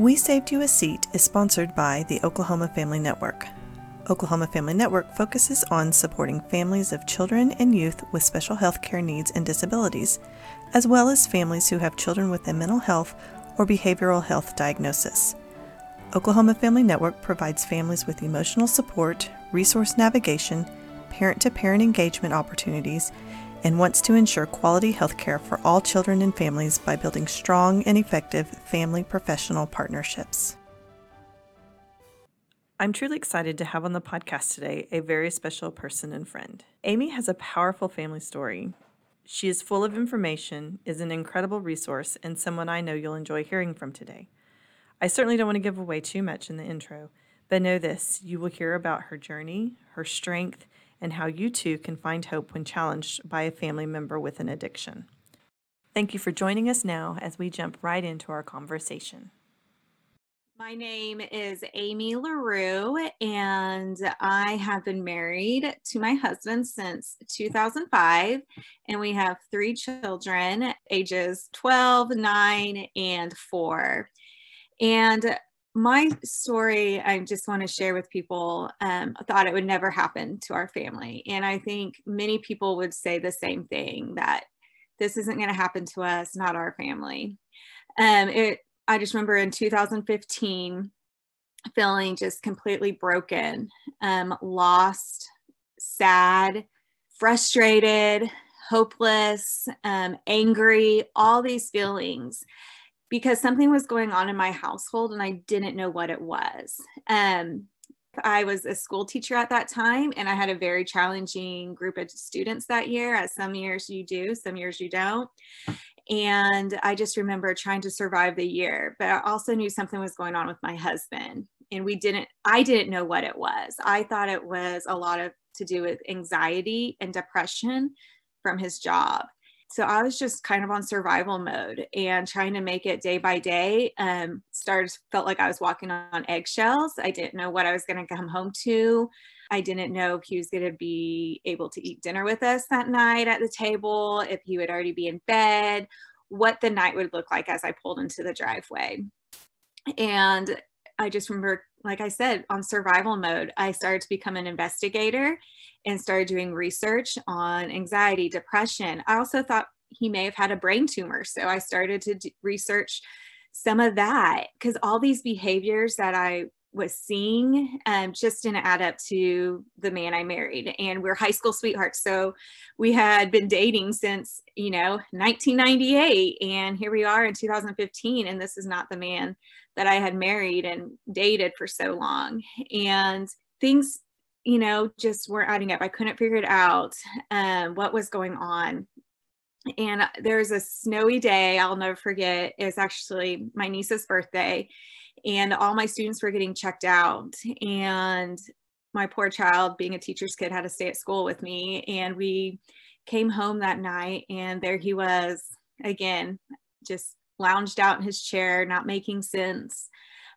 We Saved You a Seat is sponsored by the Oklahoma Family Network. Oklahoma Family Network focuses on supporting families of children and youth with special health care needs and disabilities, as well as families who have children with a mental health or behavioral health diagnosis. Oklahoma Family Network provides families with emotional support, resource navigation, parent to parent engagement opportunities, and wants to ensure quality health care for all children and families by building strong and effective family professional partnerships. I'm truly excited to have on the podcast today a very special person and friend. Amy has a powerful family story. She is full of information, is an incredible resource, and someone I know you'll enjoy hearing from today. I certainly don't want to give away too much in the intro, but know this you will hear about her journey, her strength, and how you too can find hope when challenged by a family member with an addiction. Thank you for joining us now as we jump right into our conversation. My name is Amy LaRue, and I have been married to my husband since 2005. And we have three children, ages 12, 9, and 4. And my story, I just want to share with people. Um, thought it would never happen to our family. And I think many people would say the same thing that this isn't going to happen to us, not our family. Um, it, I just remember in 2015 feeling just completely broken, um, lost, sad, frustrated, hopeless, um, angry, all these feelings because something was going on in my household and I didn't know what it was. Um, I was a school teacher at that time and I had a very challenging group of students that year. As some years you do, some years you don't. And I just remember trying to survive the year, but I also knew something was going on with my husband. And we didn't, I didn't know what it was. I thought it was a lot of to do with anxiety and depression from his job so I was just kind of on survival mode and trying to make it day by day. Um, started felt like I was walking on eggshells. I didn't know what I was going to come home to. I didn't know if he was going to be able to eat dinner with us that night at the table, if he would already be in bed, what the night would look like as I pulled into the driveway. And I just remember, like I said, on survival mode, I started to become an investigator and started doing research on anxiety, depression. I also thought he may have had a brain tumor. So I started to research some of that because all these behaviors that I was seeing um, just didn't add up to the man I married. And we're high school sweethearts. So we had been dating since, you know, 1998. And here we are in 2015. And this is not the man that I had married and dated for so long. And things you know, just weren't adding up. I couldn't figure it out um, what was going on. And there's a snowy day I'll never forget. It was actually my niece's birthday, and all my students were getting checked out. And my poor child, being a teacher's kid, had to stay at school with me. And we came home that night, and there he was again, just lounged out in his chair, not making sense.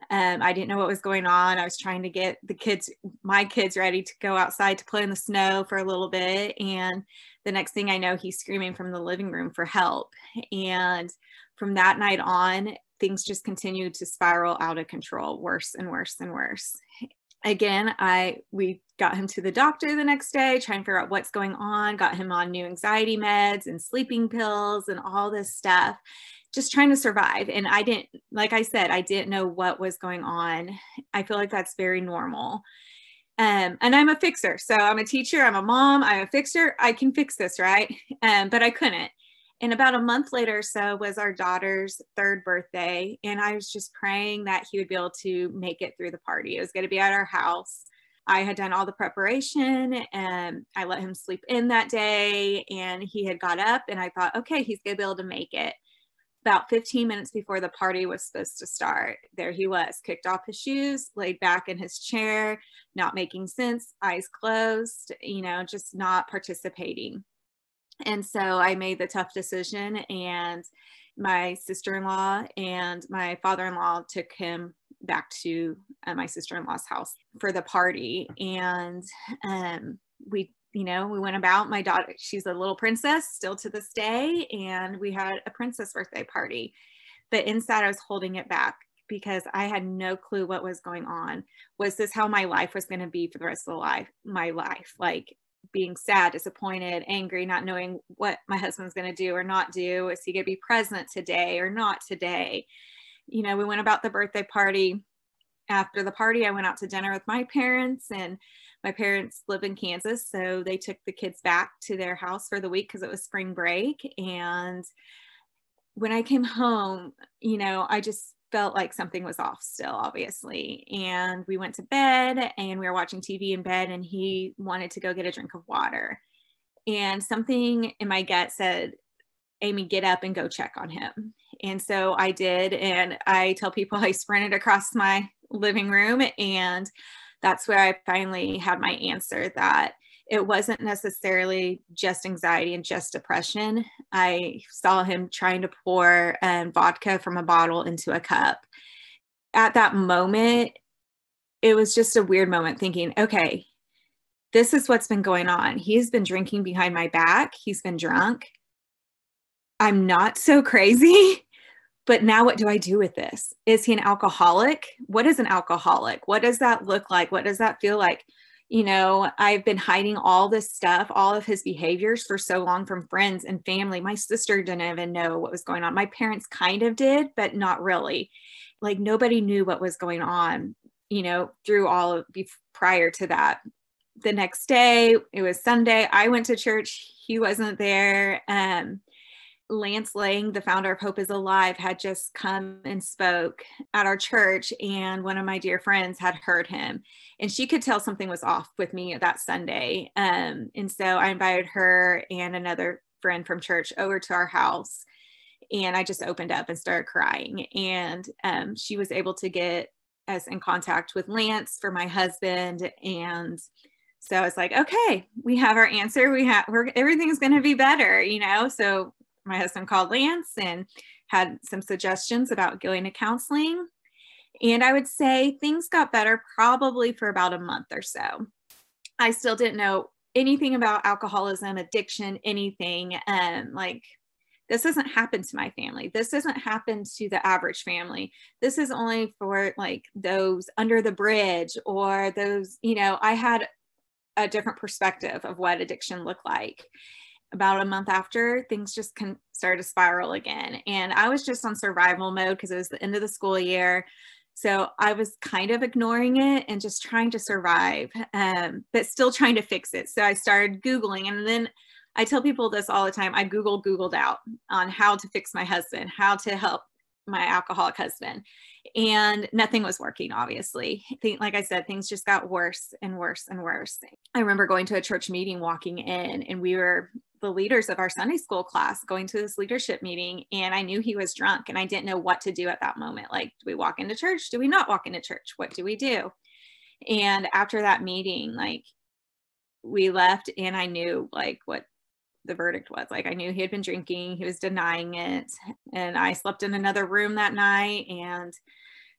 Um, I didn't know what was going on. I was trying to get the kids, my kids, ready to go outside to play in the snow for a little bit. And the next thing I know, he's screaming from the living room for help. And from that night on, things just continued to spiral out of control, worse and worse and worse. Again, I we got him to the doctor the next day, trying to figure out what's going on, got him on new anxiety meds and sleeping pills and all this stuff just trying to survive. And I didn't, like I said, I didn't know what was going on. I feel like that's very normal. Um, and I'm a fixer. So I'm a teacher, I'm a mom, I'm a fixer. I can fix this, right? Um, but I couldn't. And about a month later or so was our daughter's third birthday. And I was just praying that he would be able to make it through the party. It was going to be at our house. I had done all the preparation and I let him sleep in that day. And he had got up and I thought, okay, he's going to be able to make it about 15 minutes before the party was supposed to start, there he was, kicked off his shoes, laid back in his chair, not making sense, eyes closed, you know, just not participating. And so I made the tough decision, and my sister in law and my father in law took him back to uh, my sister in law's house for the party. And um, we you know, we went about my daughter, she's a little princess still to this day, and we had a princess birthday party. But inside, I was holding it back. because I had no clue what was going on. Was this how my life was going to be for the rest of the life, my life? Like being sad, disappointed, angry, not knowing what my husband's going to do or not do. Is he going to be present today or not today? You know, we went about the birthday party. After the party, I went out to dinner with my parents, and my parents live in Kansas. So they took the kids back to their house for the week because it was spring break. And when I came home, you know, I just felt like something was off still, obviously. And we went to bed and we were watching TV in bed, and he wanted to go get a drink of water. And something in my gut said, Amy, get up and go check on him. And so I did. And I tell people I sprinted across my living room. And that's where I finally had my answer that it wasn't necessarily just anxiety and just depression. I saw him trying to pour um, vodka from a bottle into a cup. At that moment, it was just a weird moment thinking, okay, this is what's been going on. He's been drinking behind my back, he's been drunk. I'm not so crazy. But now, what do I do with this? Is he an alcoholic? What is an alcoholic? What does that look like? What does that feel like? You know, I've been hiding all this stuff, all of his behaviors for so long from friends and family. My sister didn't even know what was going on. My parents kind of did, but not really. Like nobody knew what was going on, you know, through all of prior to that. The next day, it was Sunday. I went to church. He wasn't there. Um, Lance Lang, the founder of Hope is Alive, had just come and spoke at our church, and one of my dear friends had heard him, and she could tell something was off with me that Sunday. Um, and so I invited her and another friend from church over to our house, and I just opened up and started crying. And um, she was able to get us in contact with Lance for my husband, and so I was like, okay, we have our answer. We have we're everything's going to be better, you know. So my husband called Lance and had some suggestions about going to counseling. And I would say things got better probably for about a month or so. I still didn't know anything about alcoholism, addiction, anything. Um, like this doesn't happen to my family. This doesn't happen to the average family. This is only for like those under the bridge or those, you know, I had a different perspective of what addiction looked like about a month after, things just can start to spiral again. And I was just on survival mode because it was the end of the school year. So I was kind of ignoring it and just trying to survive, um, but still trying to fix it. So I started Googling and then I tell people this all the time. I Google Googled out on how to fix my husband, how to help my alcoholic husband. And nothing was working, obviously. Like I said, things just got worse and worse and worse. I remember going to a church meeting, walking in, and we were the leaders of our Sunday school class going to this leadership meeting and I knew he was drunk and I didn't know what to do at that moment. Like, do we walk into church? Do we not walk into church? What do we do? And after that meeting, like we left and I knew like what the verdict was. Like I knew he had been drinking, he was denying it. And I slept in another room that night and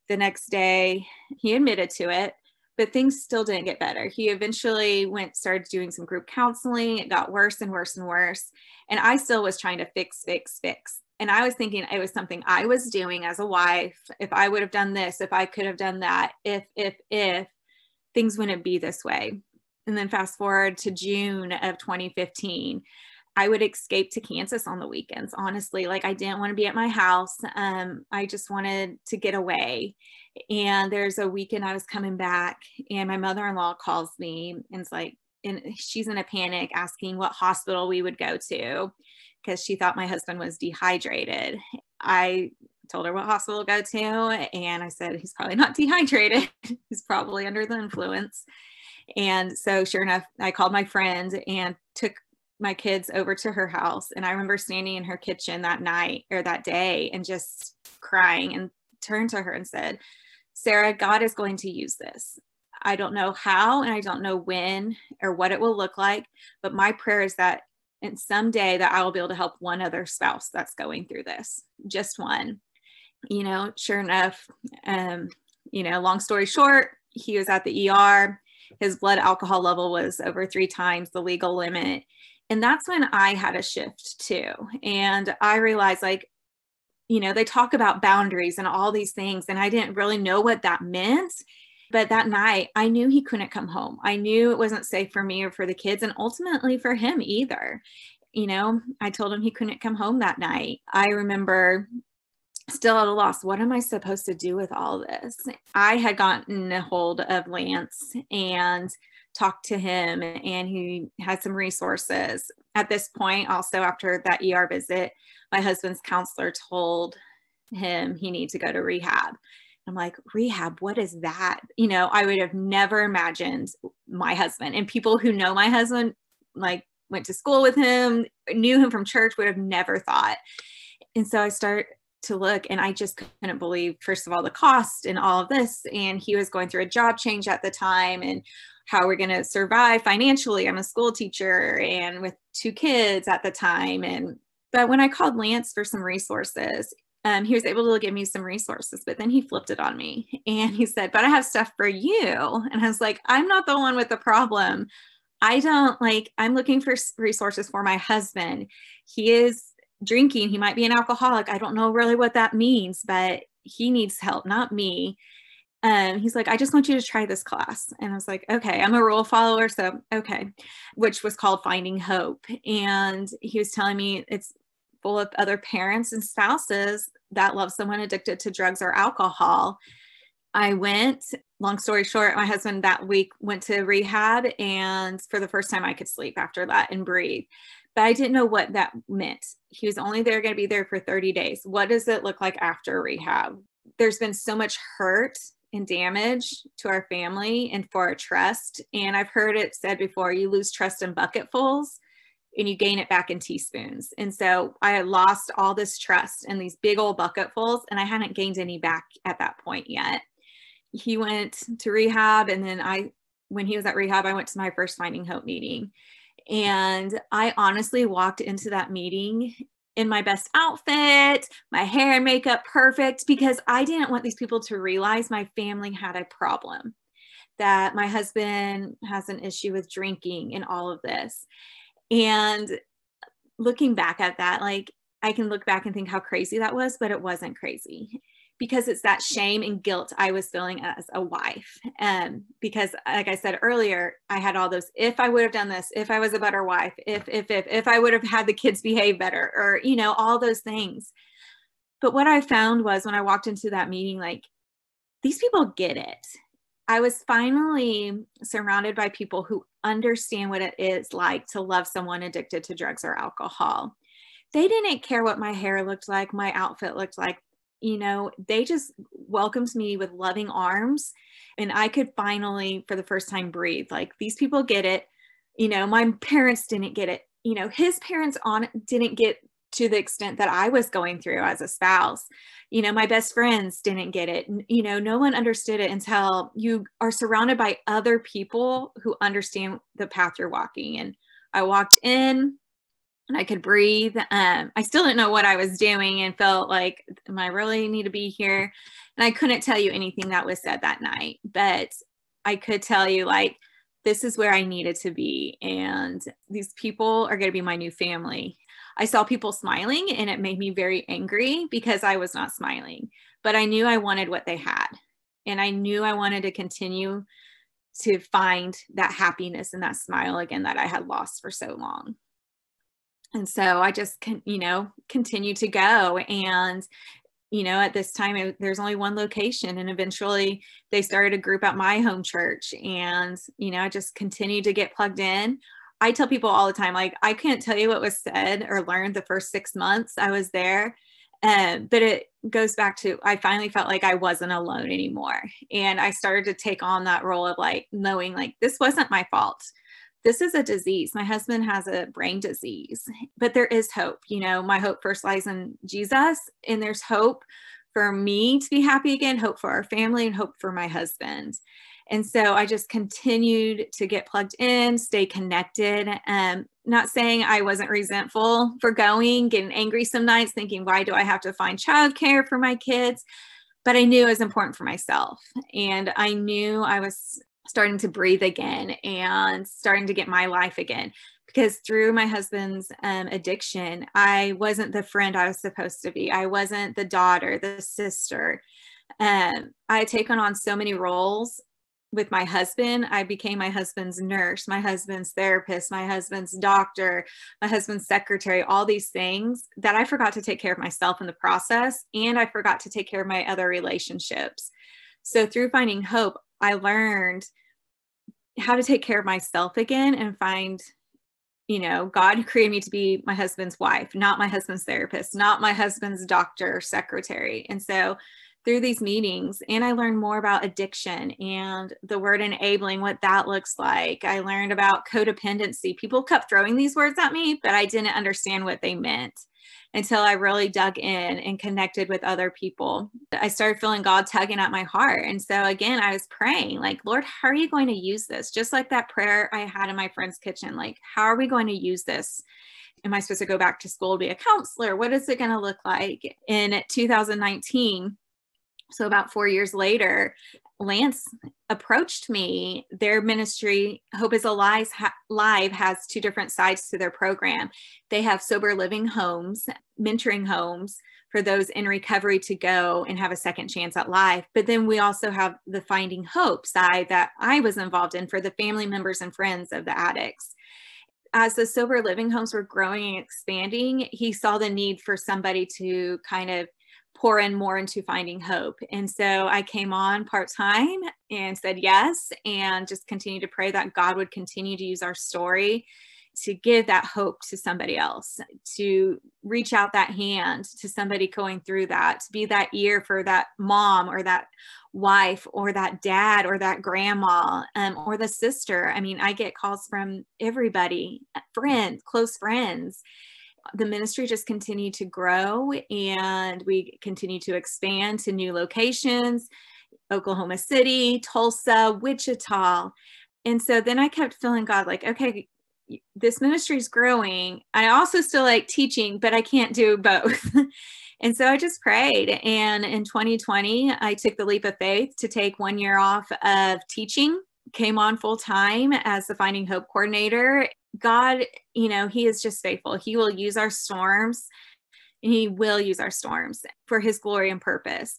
the next day he admitted to it but things still didn't get better. He eventually went, started doing some group counseling. It got worse and worse and worse. And I still was trying to fix, fix, fix. And I was thinking it was something I was doing as a wife. If I would have done this, if I could have done that, if, if, if things wouldn't be this way. And then fast forward to June of 2015. I would escape to Kansas on the weekends, honestly. Like I didn't want to be at my house. Um, I just wanted to get away. And there's a weekend I was coming back, and my mother in law calls me and it's like, and she's in a panic asking what hospital we would go to because she thought my husband was dehydrated. I told her what hospital to go to, and I said, he's probably not dehydrated, he's probably under the influence. And so, sure enough, I called my friend and took my kids over to her house. And I remember standing in her kitchen that night or that day and just crying and turned to her and said, Sarah, God is going to use this. I don't know how and I don't know when or what it will look like, but my prayer is that and someday that I will be able to help one other spouse that's going through this, just one. You know, sure enough, um, you know, long story short, he was at the ER. His blood alcohol level was over three times the legal limit. And that's when I had a shift too. And I realized like you know, they talk about boundaries and all these things. And I didn't really know what that meant. But that night, I knew he couldn't come home. I knew it wasn't safe for me or for the kids, and ultimately for him either. You know, I told him he couldn't come home that night. I remember still at a loss. What am I supposed to do with all this? I had gotten a hold of Lance and talked to him, and he had some resources. At this point, also after that ER visit, my husband's counselor told him he needs to go to rehab. I'm like, rehab, what is that? You know, I would have never imagined my husband and people who know my husband, like went to school with him, knew him from church, would have never thought. And so I start to look and I just couldn't believe, first of all, the cost and all of this. And he was going through a job change at the time and how we're going to survive financially. I'm a school teacher and with two kids at the time. And but when I called Lance for some resources, um, he was able to give me some resources, but then he flipped it on me and he said, But I have stuff for you. And I was like, I'm not the one with the problem. I don't like, I'm looking for resources for my husband. He is drinking, he might be an alcoholic. I don't know really what that means, but he needs help, not me. Um, he's like, I just want you to try this class. And I was like, okay, I'm a rule follower. So, okay, which was called Finding Hope. And he was telling me it's full of other parents and spouses that love someone addicted to drugs or alcohol. I went, long story short, my husband that week went to rehab, and for the first time, I could sleep after that and breathe. But I didn't know what that meant. He was only there going to be there for 30 days. What does it look like after rehab? There's been so much hurt and damage to our family and for our trust. And I've heard it said before you lose trust in bucketfuls and you gain it back in teaspoons. And so I had lost all this trust in these big old bucketfuls, and I hadn't gained any back at that point yet. He went to rehab, and then I, when he was at rehab, I went to my first Finding Hope meeting. And I honestly walked into that meeting in my best outfit, my hair and makeup perfect, because I didn't want these people to realize my family had a problem, that my husband has an issue with drinking and all of this. And looking back at that, like I can look back and think how crazy that was, but it wasn't crazy because it's that shame and guilt I was feeling as a wife. Um, because like I said earlier, I had all those, if I would have done this, if I was a better wife, if, if, if, if I would have had the kids behave better or, you know, all those things. But what I found was when I walked into that meeting, like these people get it. I was finally surrounded by people who understand what it is like to love someone addicted to drugs or alcohol. They didn't care what my hair looked like, my outfit looked like. You know, they just welcomed me with loving arms. And I could finally, for the first time, breathe. Like these people get it. You know, my parents didn't get it. You know, his parents on didn't get to the extent that I was going through as a spouse. You know, my best friends didn't get it. You know, no one understood it until you are surrounded by other people who understand the path you're walking. And I walked in and I could breathe. Um, I still didn't know what I was doing and felt like, am I really need to be here? And I couldn't tell you anything that was said that night, but I could tell you like, this is where I needed to be. And these people are going to be my new family. I saw people smiling and it made me very angry because I was not smiling. But I knew I wanted what they had. And I knew I wanted to continue to find that happiness and that smile again that I had lost for so long. And so I just, can, you know, continue to go. And, you know, at this time, it, there's only one location. And eventually they started a group at my home church. And, you know, I just continued to get plugged in. I tell people all the time, like, I can't tell you what was said or learned the first six months I was there. Um, but it goes back to I finally felt like I wasn't alone anymore. And I started to take on that role of like knowing like this wasn't my fault. This is a disease. My husband has a brain disease, but there is hope. You know, my hope first lies in Jesus, and there's hope for me to be happy again, hope for our family, and hope for my husband. And so I just continued to get plugged in, stay connected. Um, not saying I wasn't resentful for going, getting angry some nights, thinking, why do I have to find childcare for my kids? But I knew it was important for myself. And I knew I was starting to breathe again and starting to get my life again. because through my husband's um, addiction, I wasn't the friend I was supposed to be. I wasn't the daughter, the sister. Um, I had taken on so many roles with my husband. I became my husband's nurse, my husband's therapist, my husband's doctor, my husband's secretary, all these things that I forgot to take care of myself in the process. And I forgot to take care of my other relationships. So through finding hope, I learned how to take care of myself again and find you know, God created me to be my husband's wife, not my husband's therapist, not my husband's doctor, secretary. And so through these meetings, and I learned more about addiction and the word enabling, what that looks like. I learned about codependency. People kept throwing these words at me, but I didn't understand what they meant until I really dug in and connected with other people. I started feeling God tugging at my heart. And so again, I was praying, like, Lord, how are you going to use this? Just like that prayer I had in my friend's kitchen, like, how are we going to use this? Am I supposed to go back to school to be a counselor? What is it going to look like? In 2019, so about four years later, Lance approached me. Their ministry, Hope is Alive, Live, has two different sides to their program. They have sober living homes, mentoring homes for those in recovery to go and have a second chance at life. But then we also have the Finding Hope side that I was involved in for the family members and friends of the addicts. As the sober living homes were growing and expanding, he saw the need for somebody to kind of pour in more into finding hope. And so I came on part time and said yes, and just continue to pray that God would continue to use our story to give that hope to somebody else, to reach out that hand to somebody going through that, to be that ear for that mom or that wife or that dad or that grandma um, or the sister. I mean, I get calls from everybody, friends, close friends the ministry just continued to grow and we continued to expand to new locations Oklahoma City, Tulsa, Wichita. And so then I kept feeling God like, okay, this ministry is growing. I also still like teaching, but I can't do both. and so I just prayed. And in 2020, I took the leap of faith to take one year off of teaching, came on full time as the Finding Hope coordinator, God, you know, He is just faithful. He will use our storms and He will use our storms for His glory and purpose.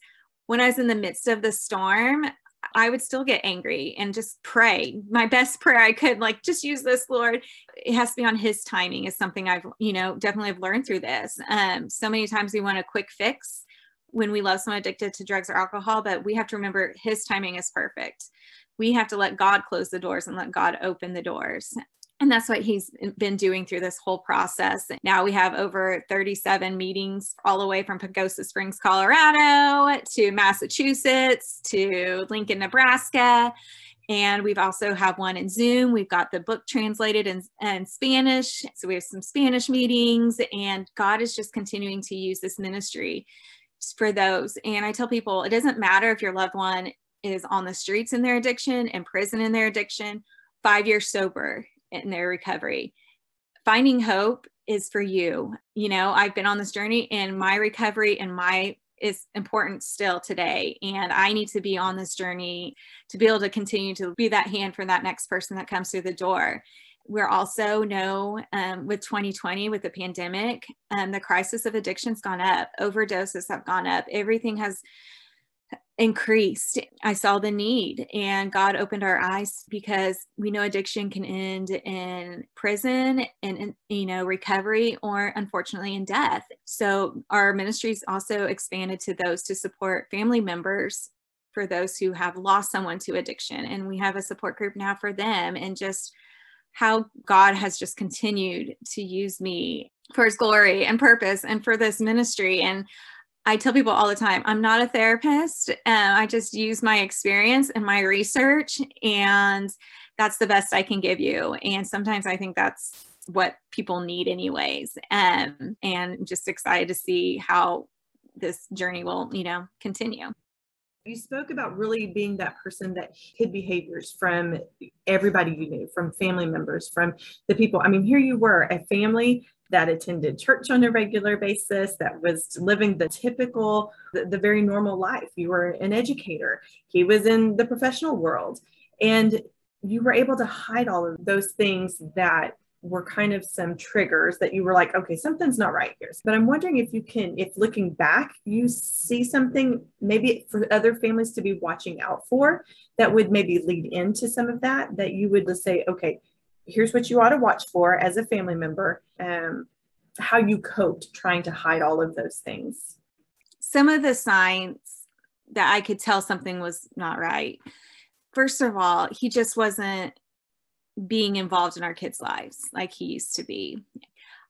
When I was in the midst of the storm, I would still get angry and just pray. My best prayer I could, like, just use this, Lord. It has to be on His timing, is something I've, you know, definitely have learned through this. Um, so many times we want a quick fix when we love someone addicted to drugs or alcohol, but we have to remember His timing is perfect. We have to let God close the doors and let God open the doors. And that's what he's been doing through this whole process. Now we have over 37 meetings all the way from Pagosa Springs, Colorado to Massachusetts to Lincoln, Nebraska. And we've also have one in Zoom. We've got the book translated in, in Spanish. So we have some Spanish meetings and God is just continuing to use this ministry for those. And I tell people, it doesn't matter if your loved one is on the streets in their addiction, in prison in their addiction, five years sober in their recovery. Finding hope is for you. You know, I've been on this journey and my recovery and my is important still today. And I need to be on this journey to be able to continue to be that hand for that next person that comes through the door. We're also know um, with 2020, with the pandemic, um, the crisis of addiction's gone up, overdoses have gone up, everything has increased. I saw the need and God opened our eyes because we know addiction can end in prison and, in, you know, recovery or unfortunately in death. So our ministries also expanded to those to support family members for those who have lost someone to addiction. And we have a support group now for them and just how God has just continued to use me for his glory and purpose and for this ministry. And I tell people all the time, I'm not a therapist. Uh, I just use my experience and my research, and that's the best I can give you. And sometimes I think that's what people need, anyways. Um, and just excited to see how this journey will, you know, continue. You spoke about really being that person that hid behaviors from everybody you knew, from family members, from the people. I mean, here you were, a family that attended church on a regular basis, that was living the typical, the, the, very normal life. You were an educator, he was in the professional world. And you were able to hide all of those things that were kind of some triggers that you were like, okay, something's not right here. But I'm wondering if you can, if looking back, you see something maybe for other families to be watching out for that would maybe lead into some of that, that you would just say, okay, here's what you ought to watch for as a family member, um, how you coped trying to hide all of those things. Some of the signs that I could tell something was not right. First of all, he just wasn't being involved in our kids' lives like he used to be.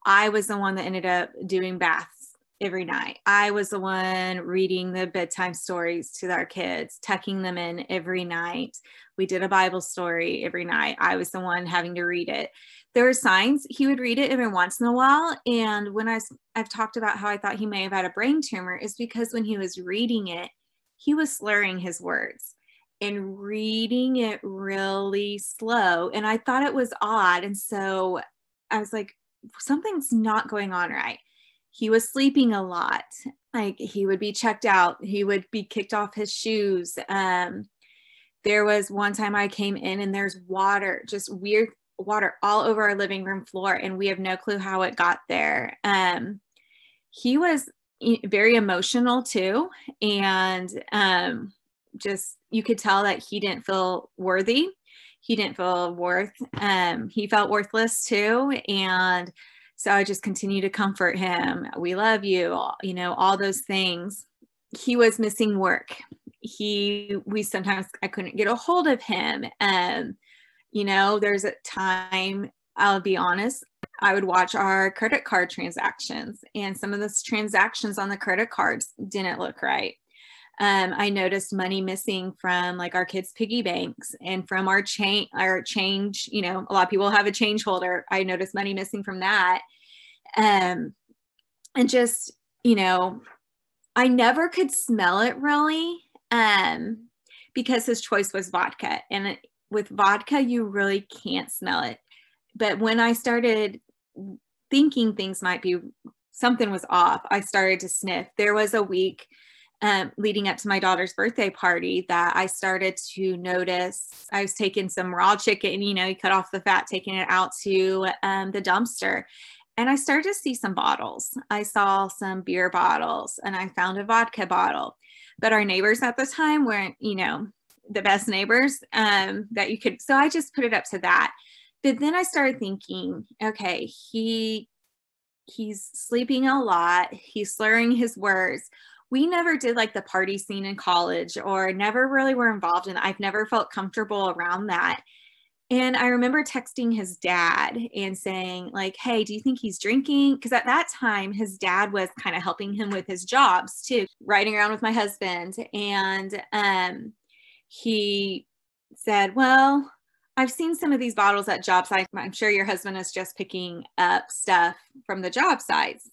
I was the one that ended up doing baths every night. I was the one reading the bedtime stories to our kids, tucking them in every night. We did a Bible story every night. I was the one having to read it. There were signs he would read it every once in a while. And when I, I've talked about how I thought he may have had a brain tumor, is because when he was reading it, he was slurring his words and reading it really slow. And I thought it was odd. And so I was like, something's not going on right. He was sleeping a lot. Like he would be checked out, he would be kicked off his shoes. Um, there was one time I came in and there's water, just weird water all over our living room floor, and we have no clue how it got there. Um, he was very emotional too. And um, just you could tell that he didn't feel worthy he didn't feel worth um he felt worthless too and so i just continue to comfort him we love you you know all those things. He was missing work. He we sometimes i couldn't get a hold of him. Um you know there's a time i'll be honest i would watch our credit card transactions and some of those transactions on the credit cards didn't look right um, I noticed money missing from like our kids' piggy banks and from our chain, our change. You know, a lot of people have a change holder. I noticed money missing from that, um, and just you know, I never could smell it really, um, because his choice was vodka, and it, with vodka, you really can't smell it. But when I started thinking things might be something was off, I started to sniff. There was a week um, leading up to my daughter's birthday party that I started to notice. I was taking some raw chicken, you know, you cut off the fat, taking it out to um, the dumpster. And I started to see some bottles. I saw some beer bottles and I found a vodka bottle. But our neighbors at the time weren't, you know, the best neighbors um, that you could. So I just put it up to that. But then I started thinking, okay, he he's sleeping a lot. He's slurring his words we never did like the party scene in college or never really were involved in I've never felt comfortable around that. And I remember texting his dad and saying, like, hey, do you think he's drinking? Because at that time, his dad was kind of helping him with his jobs too, riding around with my husband. And um, he said, well, I've seen some of these bottles at job sites. I'm sure your husband is just picking up stuff from the job sites.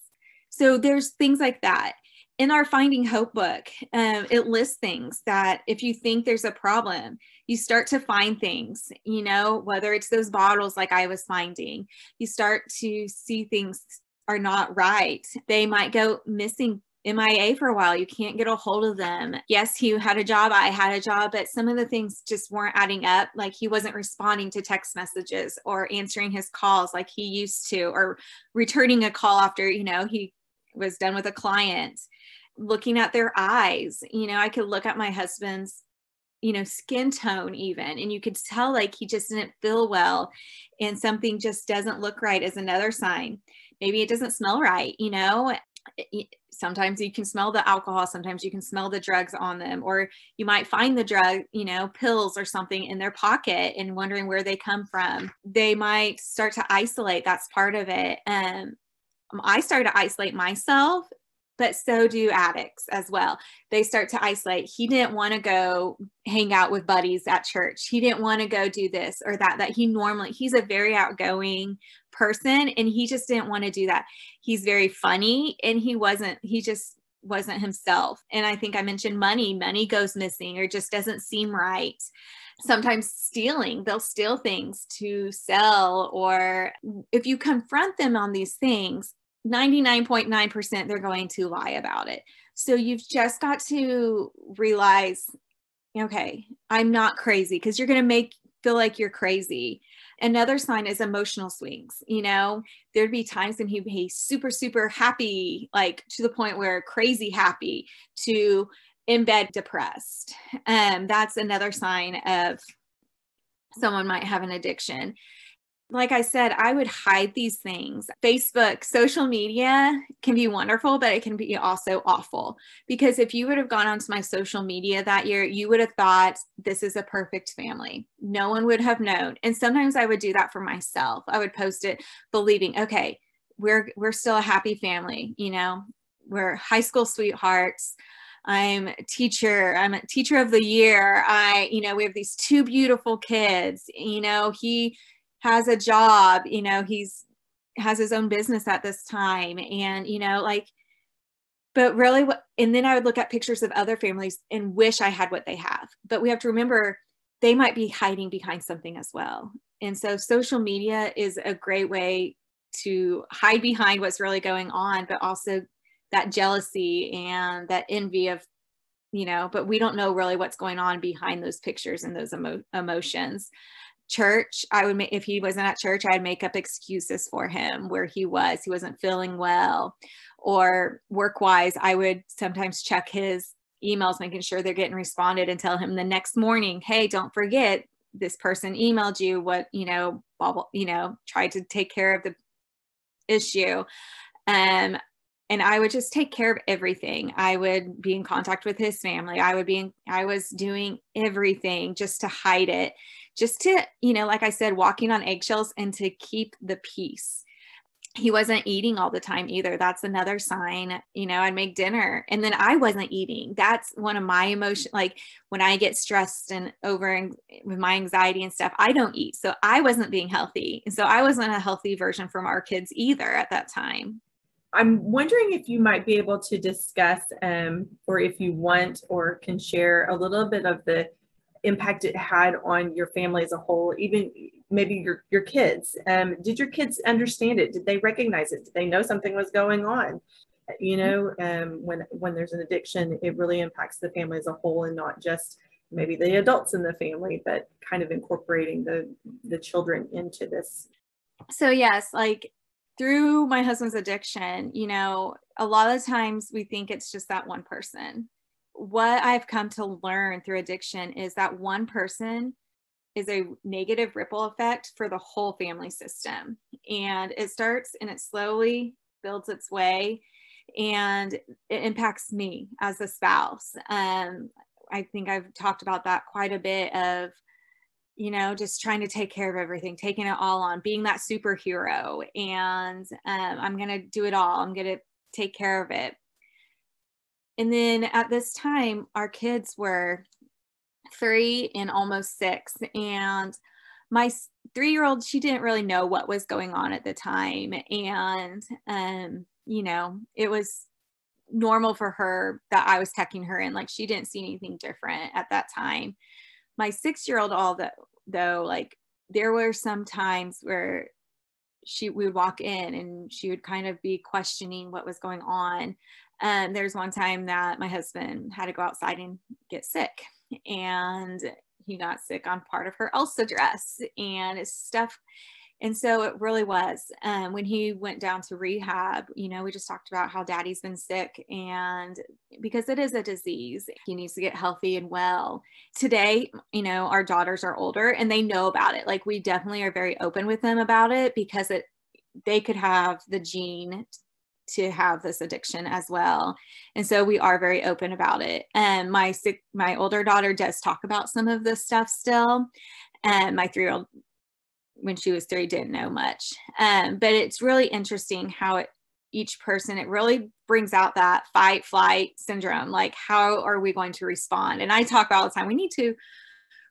So there's things like that in our Finding Hope book, um, it lists things that if you think there's a problem, you start to find things, you know, whether it's those bottles like I was finding, you start to see things are not right. They might go missing MIA for a while. You can't get a hold of them. Yes, he had a job. I had a job, but some of the things just weren't adding up. Like he wasn't responding to text messages or answering his calls like he used to, or returning a call after, you know, he was done with a client looking at their eyes you know i could look at my husband's you know skin tone even and you could tell like he just didn't feel well and something just doesn't look right is another sign. Maybe it doesn't smell right you know? Sometimes you can smell the alcohol sometimes you can smell the drugs on them or you might find the drug you know pills or something in their pocket and wondering where they come from. They might start to isolate that's part of it. Um I started to isolate myself but so do addicts as well. They start to isolate. He didn't want to go hang out with buddies at church. He didn't want to go do this or that, that he normally, he's a very outgoing person and he just didn't want to do that. He's very funny and he wasn't, he just wasn't himself. And I think I mentioned money, money goes missing or just doesn't seem right sometimes stealing they'll steal things to sell or if you confront them on these things 99.9% they're going to lie about it. So you've just got to realize, okay, I'm not crazy because you're going to make feel like you're crazy. another sign is emotional swings you know there'd be times when he'd be super super happy like to the point where crazy happy to in bed depressed um that's another sign of someone might have an addiction like I said, I would hide these things. Facebook, social media can be wonderful, but it can be also awful. Because if you would have gone onto my social media that year, you would have thought this is a perfect family. No one would have known. And sometimes I would do that for myself. I would post it believing, okay, we're we're still a happy family, you know, we're high school sweethearts. I'm a teacher. I'm a teacher of the year. I, you know, we have these two beautiful kids. You know, he has a job, you know, he's has his own business at this time and you know like but really what and then I would look at pictures of other families and wish I had what they have. But we have to remember they might be hiding behind something as well. And so social media is a great way to hide behind what's really going on, but also that jealousy and that envy of you know but we don't know really what's going on behind those pictures and those emo- emotions church i would make if he wasn't at church i'd make up excuses for him where he was. He wasn't feeling well. Or work wise i would sometimes check his emails making sure they're getting responded and tell him the next morning hey don't forget this person emailed you what you know blah, you know try to take care of the issue. Um and i would just take care of everything. I would be in contact with his family. I would be in, i was doing everything just to hide it just to, you know, like I said, walking on eggshells and to keep the peace. He wasn't eating all the time either. That's another sign. You know, I'd make dinner and then I wasn't eating. That's one of my emotion. Like when I get stressed and over with my anxiety and stuff, I don't eat. So I wasn't being healthy. And so I wasn't a healthy version from our kids either at that time. I'm wondering if you might be able to discuss, um, or if you want or can share a little bit of the impact it had on your family as a whole, even maybe your, your kids. Um, did your kids understand it? Did they recognize it? Did they know something was going on? You know, um, when when there's an addiction, it really impacts the family as a whole and not just maybe the adults in the family, but kind of incorporating the the children into this. So yes, like through my husband's addiction, you know, a lot of times we think it's just that one person what I've come to learn through addiction is that one person is a negative ripple effect for the whole family system. And it starts and it slowly builds its way and it impacts me as a spouse. Um, I think I've talked about that quite a bit of, you know, just trying to take care of everything, taking it all on, being that superhero. And um, I'm going to do it all. I'm going to take care of it and then at this time, our kids were three and almost six. And my three year old, she didn't really know what was going on at the time. And, um, you know, it was normal for her that I was tucking her in. Like she didn't see anything different at that time. My six year old, that though, like there were some times where she would walk in and she would kind of be questioning what was going on um, there's one time that my husband had to go outside and get sick, and he got sick on part of her Elsa dress and stuff. And so it really was. Um, when he went down to rehab, you know, we just talked about how daddy's been sick. And because it is a disease, he needs to get healthy and well. Today, you know, our daughters are older and they know about it. Like we definitely are very open with them about it because it, they could have the gene to have this addiction as well. And so we are very open about it. And my sick my older daughter does talk about some of this stuff still. And my three year old when she was three didn't know much. Um, but it's really interesting how it each person it really brings out that fight flight syndrome. Like how are we going to respond? And i talk all the time we need to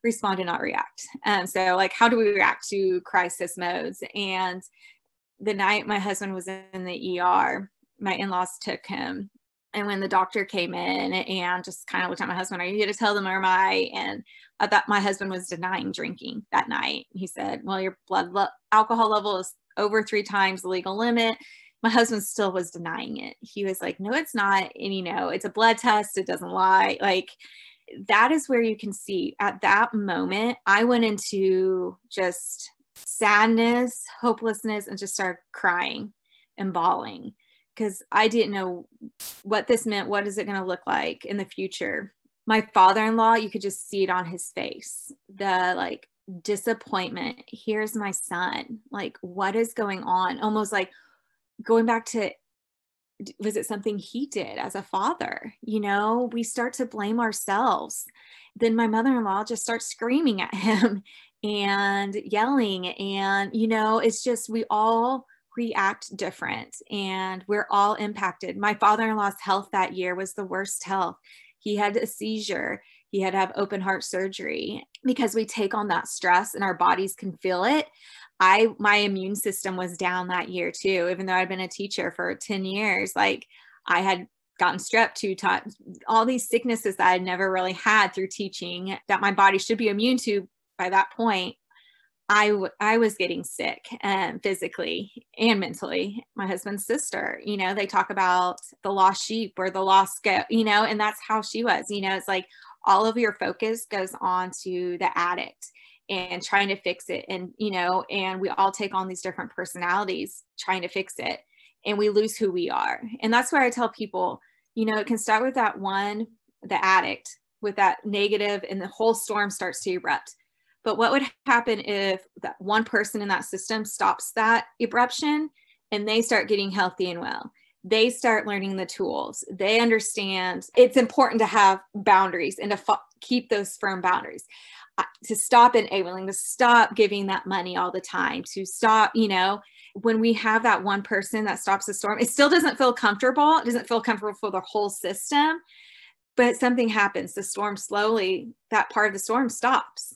respond and not react. Um, so like how do we react to crisis modes? And the night my husband was in the ER, my in-laws took him. And when the doctor came in and just kind of looked at my husband, are you here to tell them or am I? And I thought my husband was denying drinking that night. He said, well, your blood lo- alcohol level is over three times the legal limit. My husband still was denying it. He was like, no, it's not. And you know, it's a blood test. It doesn't lie. Like that is where you can see at that moment, I went into just sadness, hopelessness, and just started crying and bawling because I didn't know what this meant. What is it going to look like in the future? My father in law, you could just see it on his face the like disappointment. Here's my son. Like, what is going on? Almost like going back to was it something he did as a father? You know, we start to blame ourselves. Then my mother in law just starts screaming at him and yelling. And, you know, it's just we all react different and we're all impacted. My father in law's health that year was the worst health. He had a seizure, he had to have open heart surgery because we take on that stress and our bodies can feel it. I my immune system was down that year too, even though I'd been a teacher for 10 years. Like I had gotten strep two times, all these sicknesses that I'd never really had through teaching that my body should be immune to by that point. I, w- I was getting sick um, physically and mentally. My husband's sister, you know, they talk about the lost sheep or the lost goat, you know, and that's how she was. You know, it's like all of your focus goes on to the addict and trying to fix it and you know and we all take on these different personalities trying to fix it and we lose who we are and that's where i tell people you know it can start with that one the addict with that negative and the whole storm starts to erupt but what would happen if that one person in that system stops that eruption and they start getting healthy and well they start learning the tools they understand it's important to have boundaries and to fo- keep those firm boundaries to stop enabling, to stop giving that money all the time, to stop, you know, when we have that one person that stops the storm, it still doesn't feel comfortable. It doesn't feel comfortable for the whole system, but something happens. The storm slowly, that part of the storm stops.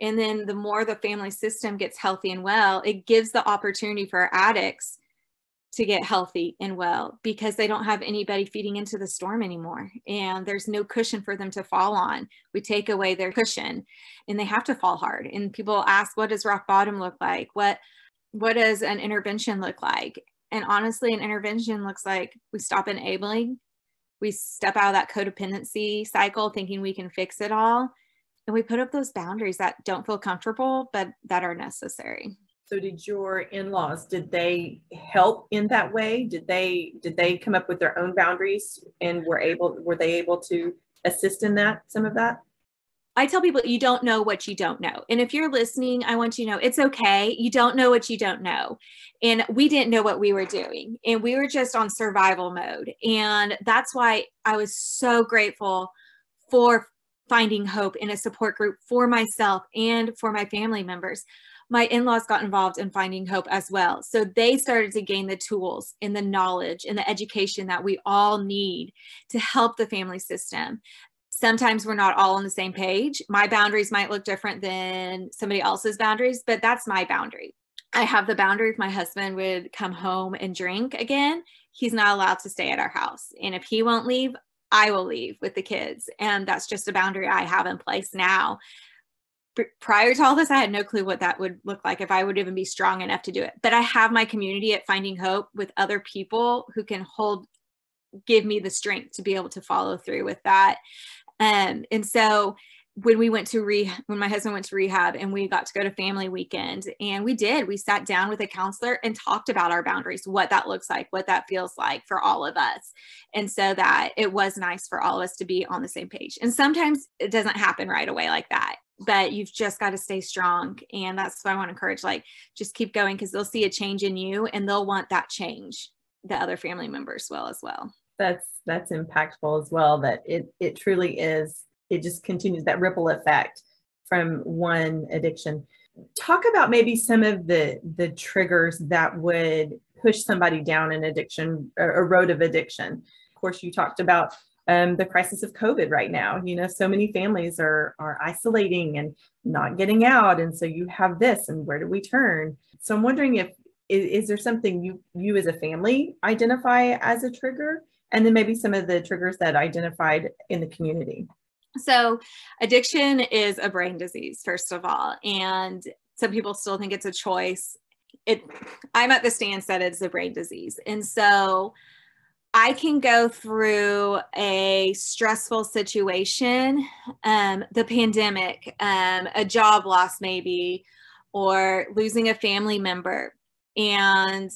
And then the more the family system gets healthy and well, it gives the opportunity for addicts to get healthy and well because they don't have anybody feeding into the storm anymore. And there's no cushion for them to fall on. We take away their cushion and they have to fall hard. And people ask what does rock bottom look like? What what does an intervention look like? And honestly an intervention looks like we stop enabling. We step out of that codependency cycle thinking we can fix it all and we put up those boundaries that don't feel comfortable but that are necessary so did your in-laws, did they help in that way? Did they did they come up with their own boundaries and were able were they able to assist in that some of that? I tell people you don't know what you don't know. And if you're listening, I want you to know it's okay. You don't know what you don't know. And we didn't know what we were doing. And we were just on survival mode. And that's why I was so grateful for finding hope in a support group for myself and for my family members. My in-laws got involved in finding hope as well. So they started to gain the tools and the knowledge and the education that we all need to help the family system. Sometimes we're not all on the same page. My boundaries might look different than somebody else's boundaries but that's my boundary. I have the boundary if my husband would come home and drink again he's not allowed to stay at our house. And if he won't leave I will leave with the kids. And that's just a boundary I have in place now prior to all this, I had no clue what that would look like if I would even be strong enough to do it. But I have my community at Finding Hope with other people who can hold, give me the strength to be able to follow through with that. Um, and so when we went to re when my husband went to rehab and we got to go to family weekend and we did we sat down with a counselor and talked about our boundaries what that looks like what that feels like for all of us and so that it was nice for all of us to be on the same page and sometimes it doesn't happen right away like that but you've just got to stay strong and that's what i want to encourage like just keep going because they'll see a change in you and they'll want that change the other family members will as well. That's that's impactful as well that it it truly is it just continues that ripple effect from one addiction talk about maybe some of the the triggers that would push somebody down an addiction a road of addiction of course you talked about um, the crisis of COVID right now. You know, so many families are are isolating and not getting out, and so you have this, and where do we turn? So I'm wondering if is, is there something you you as a family identify as a trigger, and then maybe some of the triggers that identified in the community. So, addiction is a brain disease, first of all, and some people still think it's a choice. It, I'm at the stance that it's a brain disease, and so I can go through a stressful situation, um, the pandemic, um, a job loss, maybe, or losing a family member. And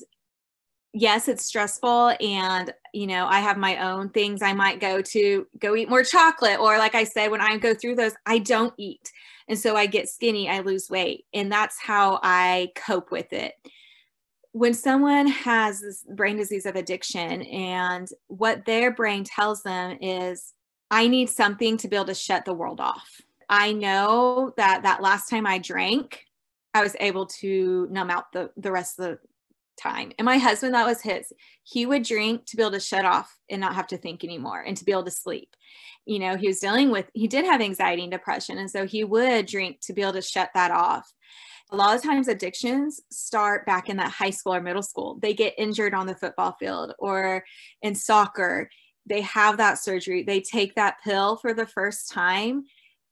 yes, it's stressful. And, you know, I have my own things I might go to go eat more chocolate. Or, like I said, when I go through those, I don't eat. And so I get skinny, I lose weight. And that's how I cope with it. When someone has this brain disease of addiction, and what their brain tells them is, I need something to be able to shut the world off. I know that that last time I drank, I was able to numb out the, the rest of the time. And my husband, that was his. He would drink to be able to shut off and not have to think anymore and to be able to sleep. You know, he was dealing with, he did have anxiety and depression. And so he would drink to be able to shut that off. A lot of times, addictions start back in that high school or middle school. They get injured on the football field or in soccer. They have that surgery. They take that pill for the first time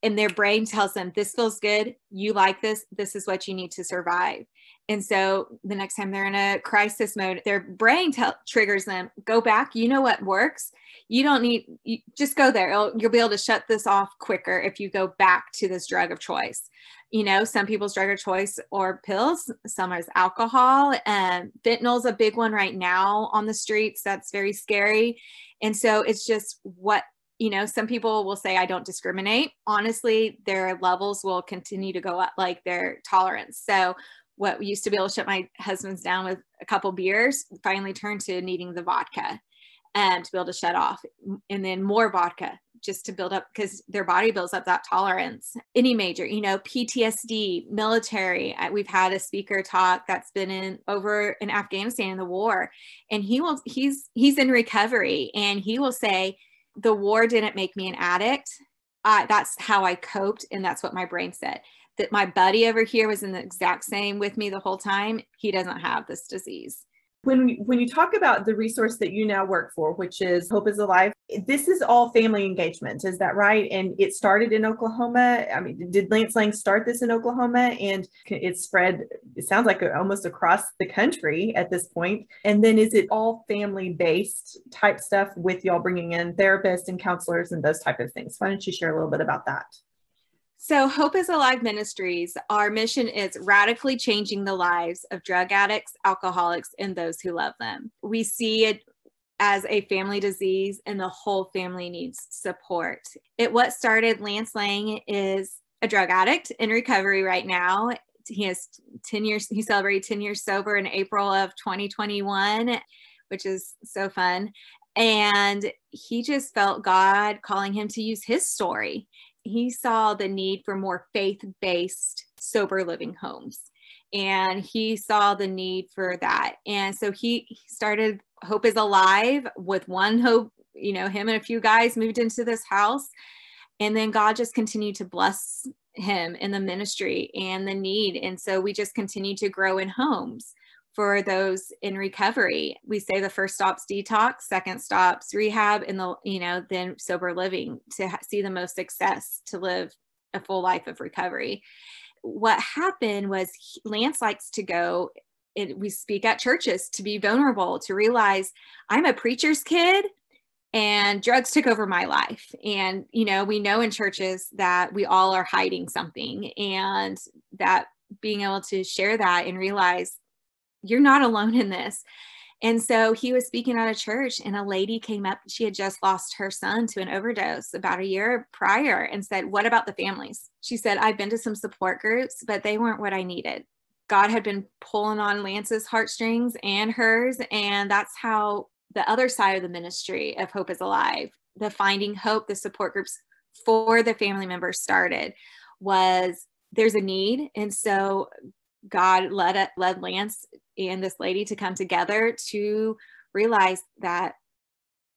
and their brain tells them this feels good you like this this is what you need to survive and so the next time they're in a crisis mode their brain triggers them go back. You know what works. You don't need you just go there. It'll, you'll be able to shut this off quicker if you go back to this drug of choice. You know some people's drug of choice or pills some is alcohol and fentanyl's a big one right now on the streets. That's very scary. And so it's just what you know, some people will say I don't discriminate. Honestly, their levels will continue to go up, like their tolerance. So, what we used to be able to shut my husband's down with a couple beers finally turned to needing the vodka and to be able to shut off, and then more vodka just to build up because their body builds up that tolerance. Any major, you know, PTSD, military. We've had a speaker talk that's been in over in Afghanistan in the war, and he will he's he's in recovery, and he will say the war didn't make me an addict. That's how I coped. And that's what my brain said. That my buddy over here was in the exact same with me the whole time. He doesn't have this disease. When when you talk about the resource that you now work for which is hope is alive this is all family engagement is that right? And it started in oklahoma. I mean did lance lang start this in oklahoma? And it spread it sounds like almost across the country at this point. And then is it all family based type stuff with y'all bringing in therapists and counselors and those type of things? Why don't you share a little bit about that so, Hope is Alive Ministries, our mission is radically changing the lives of drug addicts, alcoholics, and those who love them. We see it as a family disease, and the whole family needs support. It what started Lance Lang is a drug addict in recovery right now. He has 10 years, he celebrated 10 years sober in April of 2021, which is so fun. And he just felt God calling him to use his story he saw the need for more faith based sober living homes. And he saw the need for that. And so he started Hope is Alive with one hope, you know, him and a few guys moved into this house. And then God just continued to bless him in the ministry and the need. And so we just continued to grow in homes for those in recovery. We say the first stops detox, second stops rehab, and the you know then sober living to ha- see the most success to live a full life of recovery. What happened was Lance likes to go. It, we speak at churches to be vulnerable, to realize I'm a preacher's kid and drugs took over my life and you know we know in churches that we all are hiding something and that being able to share that and realize you're not alone in this. And so he was speaking at a church, and a lady came up. She had just lost her son to an overdose about a year prior and said, What about the families? She said, I've been to some support groups, but they weren't what I needed. God had been pulling on Lance's heartstrings and hers. And that's how the other side of the ministry of Hope is Alive, the Finding Hope, the support groups for the family members started, was there's a need. And so God led led Lance and this lady to come together to realize that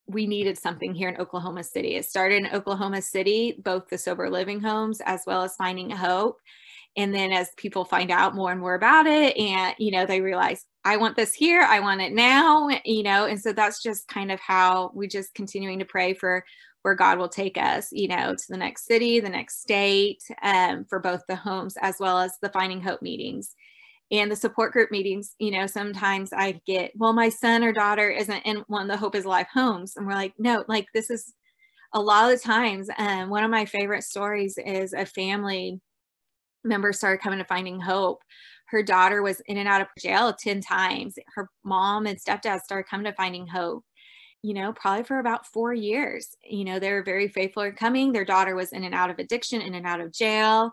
we needed something here in Oklahoma City. It started in Oklahoma City, both the sober living homes as well as finding hope. And then as people find out more and more about it, and you know, they realize, I want this here, I want it now, you know, and so that's just kind of how we just continuing to pray for where God will take us, you know, to the next city, the next state, um, for both the homes as well as the Finding Hope meetings and the support group meetings you know sometimes i get well my son or daughter isn't in one of the hope is Alive homes and we're like no like this is a lot of times um, one of my favorite stories is a family member started coming to Finding Hope, her daughter was in and out of jail 10 times. Her mom and stepdad started coming to Finding Hope, you know, probably for about four years. You know, they were very faithful in coming. Their daughter was in and out of addiction, in and out of jail.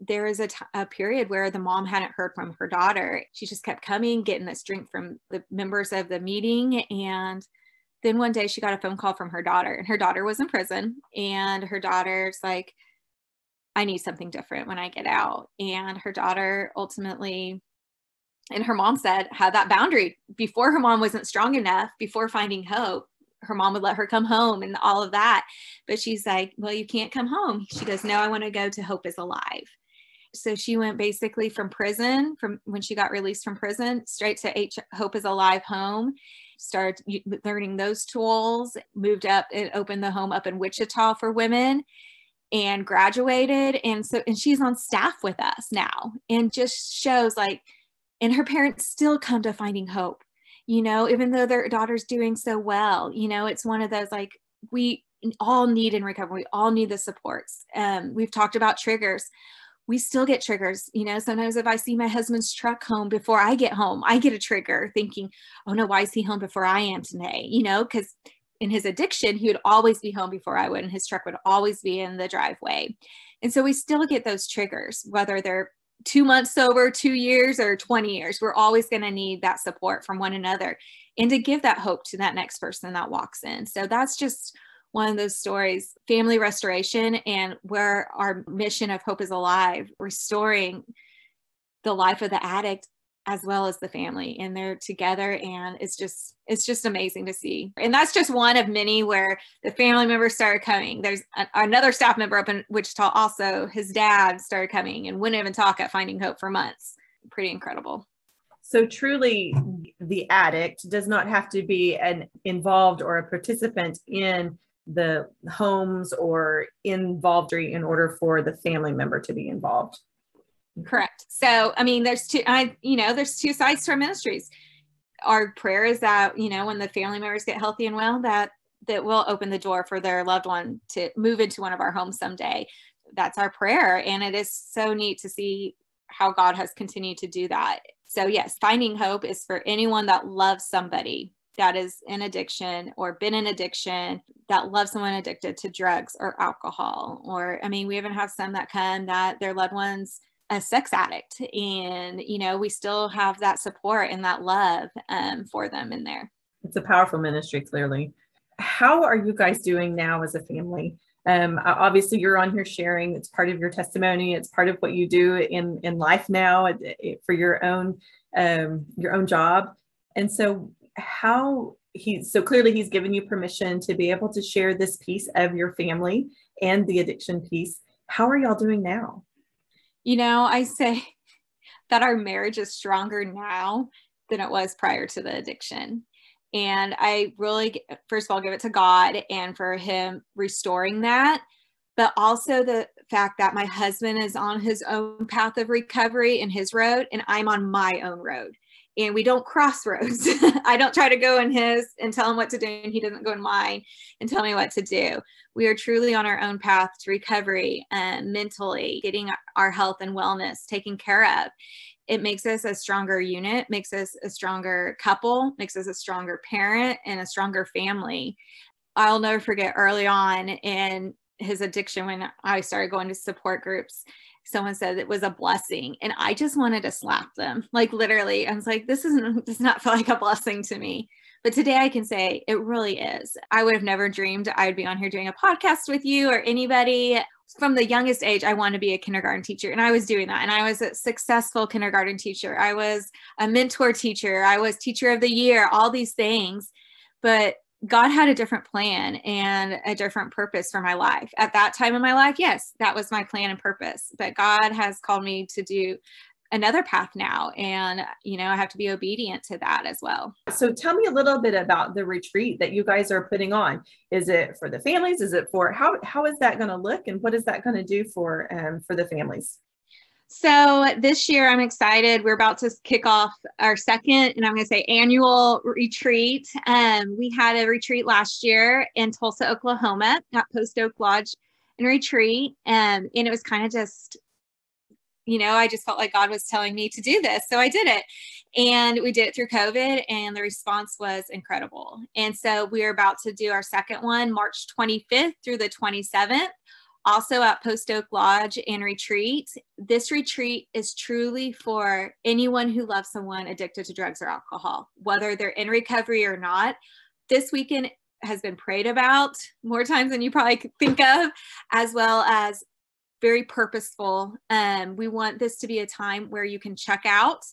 There was a, t- a period where the mom hadn't heard from her daughter. She just kept coming, getting this drink from the members of the meeting. And then one day she got a phone call from her daughter, and her daughter was in prison. And her daughter's like, I need something different when I get out. And her daughter ultimately, and her mom said, had that boundary before her mom wasn't strong enough, before finding hope. Her mom would let her come home and all of that. But she's like, Well, you can't come home. She goes, No, I want to go to Hope is Alive. So she went basically from prison, from when she got released from prison, straight to H- Hope is Alive home started learning those tools, moved up and opened the home up in Wichita for women and graduated and so and she's on staff with us now and just shows like and her parents still come to finding hope you know even though their daughter's doing so well you know it's one of those like we all need in recovery we all need the supports um, we've talked about triggers we still get triggers you know sometimes if i see my husband's truck home before i get home i get a trigger thinking oh no why is he home before i am today you know because in his addiction, he would always be home before I would, and his truck would always be in the driveway. And so we still get those triggers, whether they're two months sober, two years, or 20 years. We're always going to need that support from one another and to give that hope to that next person that walks in. So that's just one of those stories family restoration and where our mission of hope is alive, restoring the life of the addict as well as the family and they're together. And it's just it's just amazing to see. And that's just one of many where the family members started coming. There's a, another staff member up in wichita also his dad started coming and wouldn't even talk at finding hope for months. Pretty incredible. So truly the addict does not have to be an involved or a participant in the homes or involved in order for the family member to be involved Correct. So, I mean, there's two, I, you know, there's two sides to our ministries. Our prayer is that, you know, when the family members get healthy and well, that, that will open the door for their loved one to move into one of our homes someday. That's our prayer. And it is so neat to see how God has continued to do that. So, yes, finding hope is for anyone that loves somebody that is in addiction or been in addiction that loves someone addicted to drugs or alcohol or i mean we even have some that come that their loved ones a sex addict and you know we still have that support and that love um, for them in there. It's a powerful ministry clearly. How are you guys doing now as a family? Um, obviously you're on here sharing. It's part of your testimony. It's part of what you do in in life now for your own um, your own job. And so how he so clearly he's given you permission to be able to share this piece of your family and the addiction piece how are y'all doing now you know, I say that our marriage is stronger now than it was prior to the addiction. And I really, first of all, give it to God and for Him restoring that. But also the fact that my husband is on his own path of recovery in his road, and I'm on my own road and we don't cross roads. I don't try to go in his and tell him what to do, and he doesn't go in mine and tell me what to do. We are truly on our own path to recovery and mentally getting our health and wellness taken care of. It makes us a stronger unit, makes us a stronger couple, makes us a stronger parent and a stronger family. I'll never forget early on in his addiction when I started going to support groups someone said it was a blessing and i just wanted to slap them like literally i was like this isn't does not feel like a blessing to me. But today i can say it really is. I would have never dreamed i would be on here doing a podcast with you or anybody. From the youngest age i wanted to be a kindergarten teacher and i was doing that and i was a successful kindergarten teacher. I was a mentor teacher. I was teacher of the year all these things. But God had a different plan and a different purpose for my life. At that time in my life, yes, that was my plan and purpose. But God has called me to do another path now and you know i have to be obedient to that as well so tell me a little bit about the retreat that you guys are putting on is it for the families is it for how how is that going to look and what is that going to do for um, for the families so this year, I'm excited. We're about to kick off our second, and I'm going to say annual retreat. Um, we had a retreat last year in Tulsa, Oklahoma, at Post Oak Lodge and Retreat, um, and it was kind of just you know, I just felt like God was telling me to do this. So I did it. And we did it through COVID, and the response was incredible. And so we are about to do our second one, March 25th through the 27th, also at Post Oak Lodge and Retreat. This retreat is truly for anyone who loves someone addicted to drugs or alcohol, whether they're in recovery or not. This weekend has been prayed about more times than you probably think of, as well as very purposeful. Um, we want this to be a time where you can check out.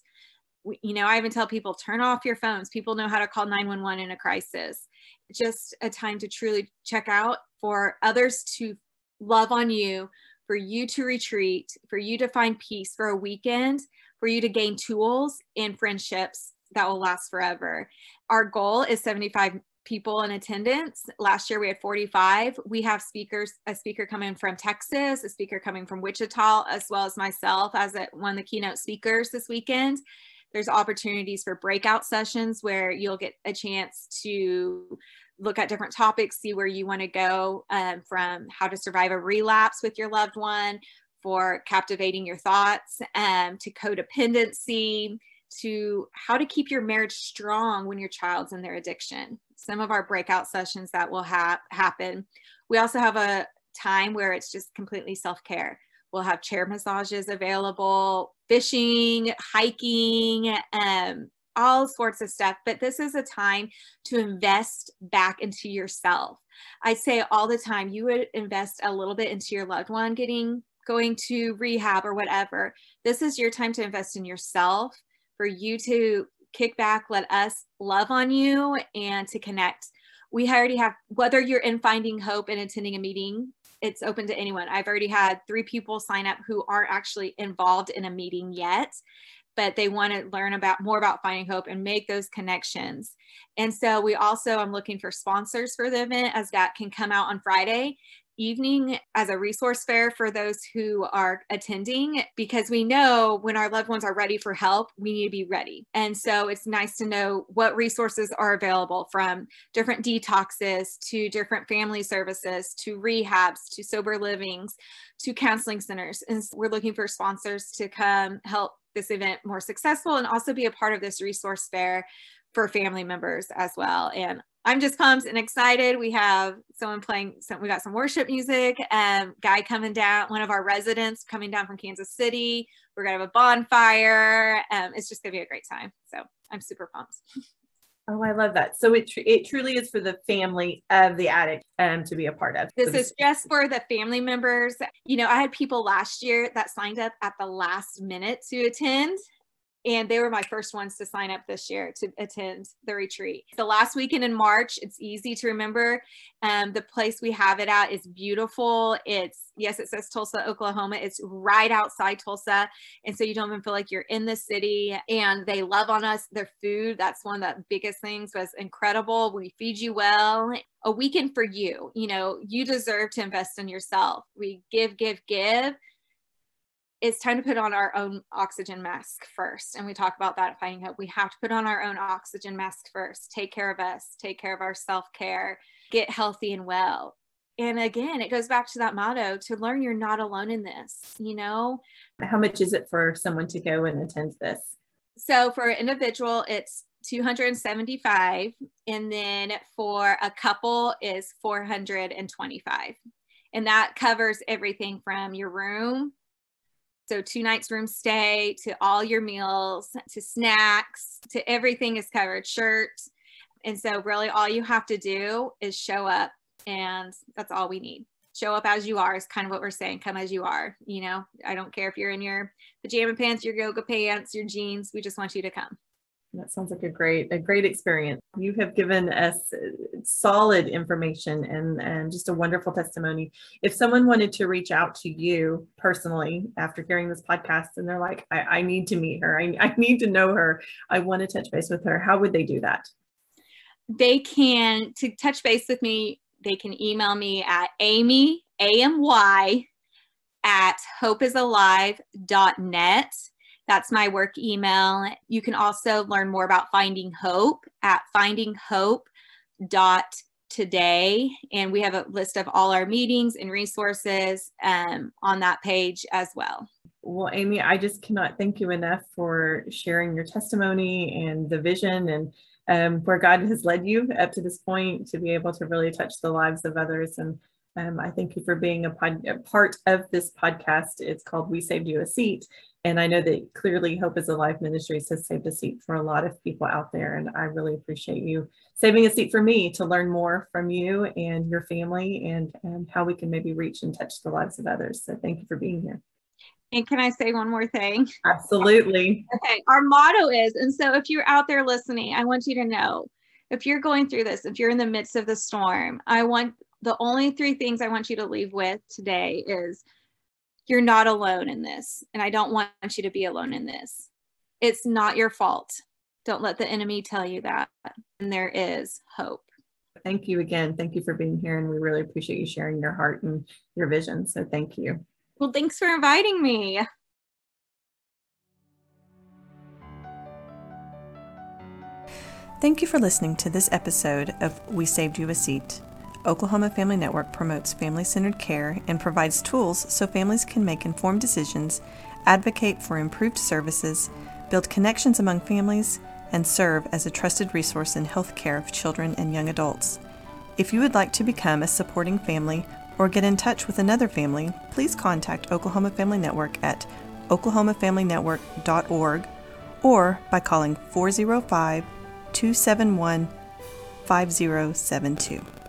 We, you know, I even tell people turn off your phones. People know how to call 911 in a crisis. Just a time to truly check out for others to love on you, for you to retreat, for you to find peace for a weekend, for you to gain tools and friendships that will last forever. Our goal is 75 people in attendance. Last year we had 45. We have speakers, a speaker coming from Texas, a speaker coming from Wichita, as well as myself as a, one of the keynote speakers this weekend. There's opportunities for breakout sessions where you'll get a chance to look at different topics, see where you want to go um, from how to survive a relapse with your loved one, for captivating your thoughts, um, to codependency, to how to keep your marriage strong when your child's in their addiction. Some of our breakout sessions that will ha- happen. We also have a time where it's just completely self care. We'll have chair massages available, fishing, hiking, um, all sorts of stuff. But this is a time to invest back into yourself. I say all the time, you would invest a little bit into your loved one getting going to rehab or whatever. This is your time to invest in yourself for you to kick back, let us love on you and to connect. We already have, whether you're in Finding Hope and attending a meeting, it's open to anyone. I've already had three people sign up who aren't actually involved in a meeting yet, but they want to learn about more about Finding Hope and make those connections. And so we also, I'm looking for sponsors for the event as that can come out on Friday evening as a resource fair for those who are attending because we know when our loved ones are ready for help, we need to be ready. And so it's nice to know what resources are available from different detoxes to different family services to rehabs to sober livings to counseling centers. And we're looking for sponsors to come help this event more successful and also be a part of this resource fair for family members as well. And I'm just pumped and excited. We have someone playing, some, we got some worship music, um, guy coming down, one of our residents coming down from Kansas City. We're gonna have a bonfire. Um, it's just gonna be a great time. So I'm super pumped. Oh, I love that. So it tr- it truly is for the family of the addict um, to be a part of. This is just for the family members. You know, I had people last year that signed up at the last minute to attend and they were my first ones to sign up this year to attend the retreat. The last weekend in March, it's easy to remember. Um, the place we have it at is beautiful. It's, yes, it says Tulsa, Oklahoma. It's right outside Tulsa. And so you don't even feel like you're in the city. And they love on us. Their food, that's one of the biggest things, was incredible. We feed you well. A weekend for you. You know, you deserve to invest in yourself. We give, give, give it's time to put on our own oxygen mask first. And we talk about that at Finding Hope. We have to put on our own oxygen mask first, take care of us, take care of our self care, get healthy and well. And again, it goes back to that motto to learn you're not alone in this, you know? How much is it for someone to go and attend this? So for an individual, it's 275 and then for a couple is 425 and that covers everything from your room so two nights room stay to all your meals to snacks to everything is covered, shirts. And so really all you have to do is show up and that's all we need. Show up as you are is kind of what we're saying. Come as you are. You know, I don't care if you're in your pajama pants, your yoga pants, your jeans. We just want you to come. That sounds like a great, a great experience. You have given us uh, solid information and, and just a wonderful testimony. If someone wanted to reach out to you personally after hearing this podcast and they're like, I, I need to meet her, I, I need to know her, I want to touch base with her, how would they do that? They can, to touch base with me, they can email me at Amy, A-M-Y, at hopeisalive.net that's my work email. You can also learn more about Finding Hope at findinghope.today. And we have a list of all our meetings and resources um, on that page as well. Well, Amy, I just cannot thank you enough for sharing your testimony and the vision and um, where God has led you up to this point to be able to really touch the lives of others. And um, I thank you for being a, pod, a part of this podcast. It's called We Saved You a Seat. And I know that clearly Hope is Alive Ministries has saved a seat for a lot of people out there. And I really appreciate you saving a seat for me to learn more from you and your family and, and how we can maybe reach and touch the lives of others. So thank you for being here. And can I say one more thing? Absolutely. Okay. Our motto is, and so if you're out there listening, I want you to know if you're going through this, if you're in the midst of the storm, I want the only three things I want you to leave with today is you're not alone in this. And I don't want you to be alone in this. It's not your fault. Don't let the enemy tell you that. And there is hope. Thank you again. Thank you for being here. And we really appreciate you sharing your heart and your vision. So thank you. Well, thanks for inviting me. Thank you for listening to this episode of We Saved You a Seat. Oklahoma Family Network promotes family centered care and provides tools so families can make informed decisions, advocate for improved services, build connections among families, and serve as a trusted resource in health care of children and young adults. If you would like to become a supporting family or get in touch with another family, please contact Oklahoma Family Network at oklahomafamilynetwork.org or by calling 405 271 5072.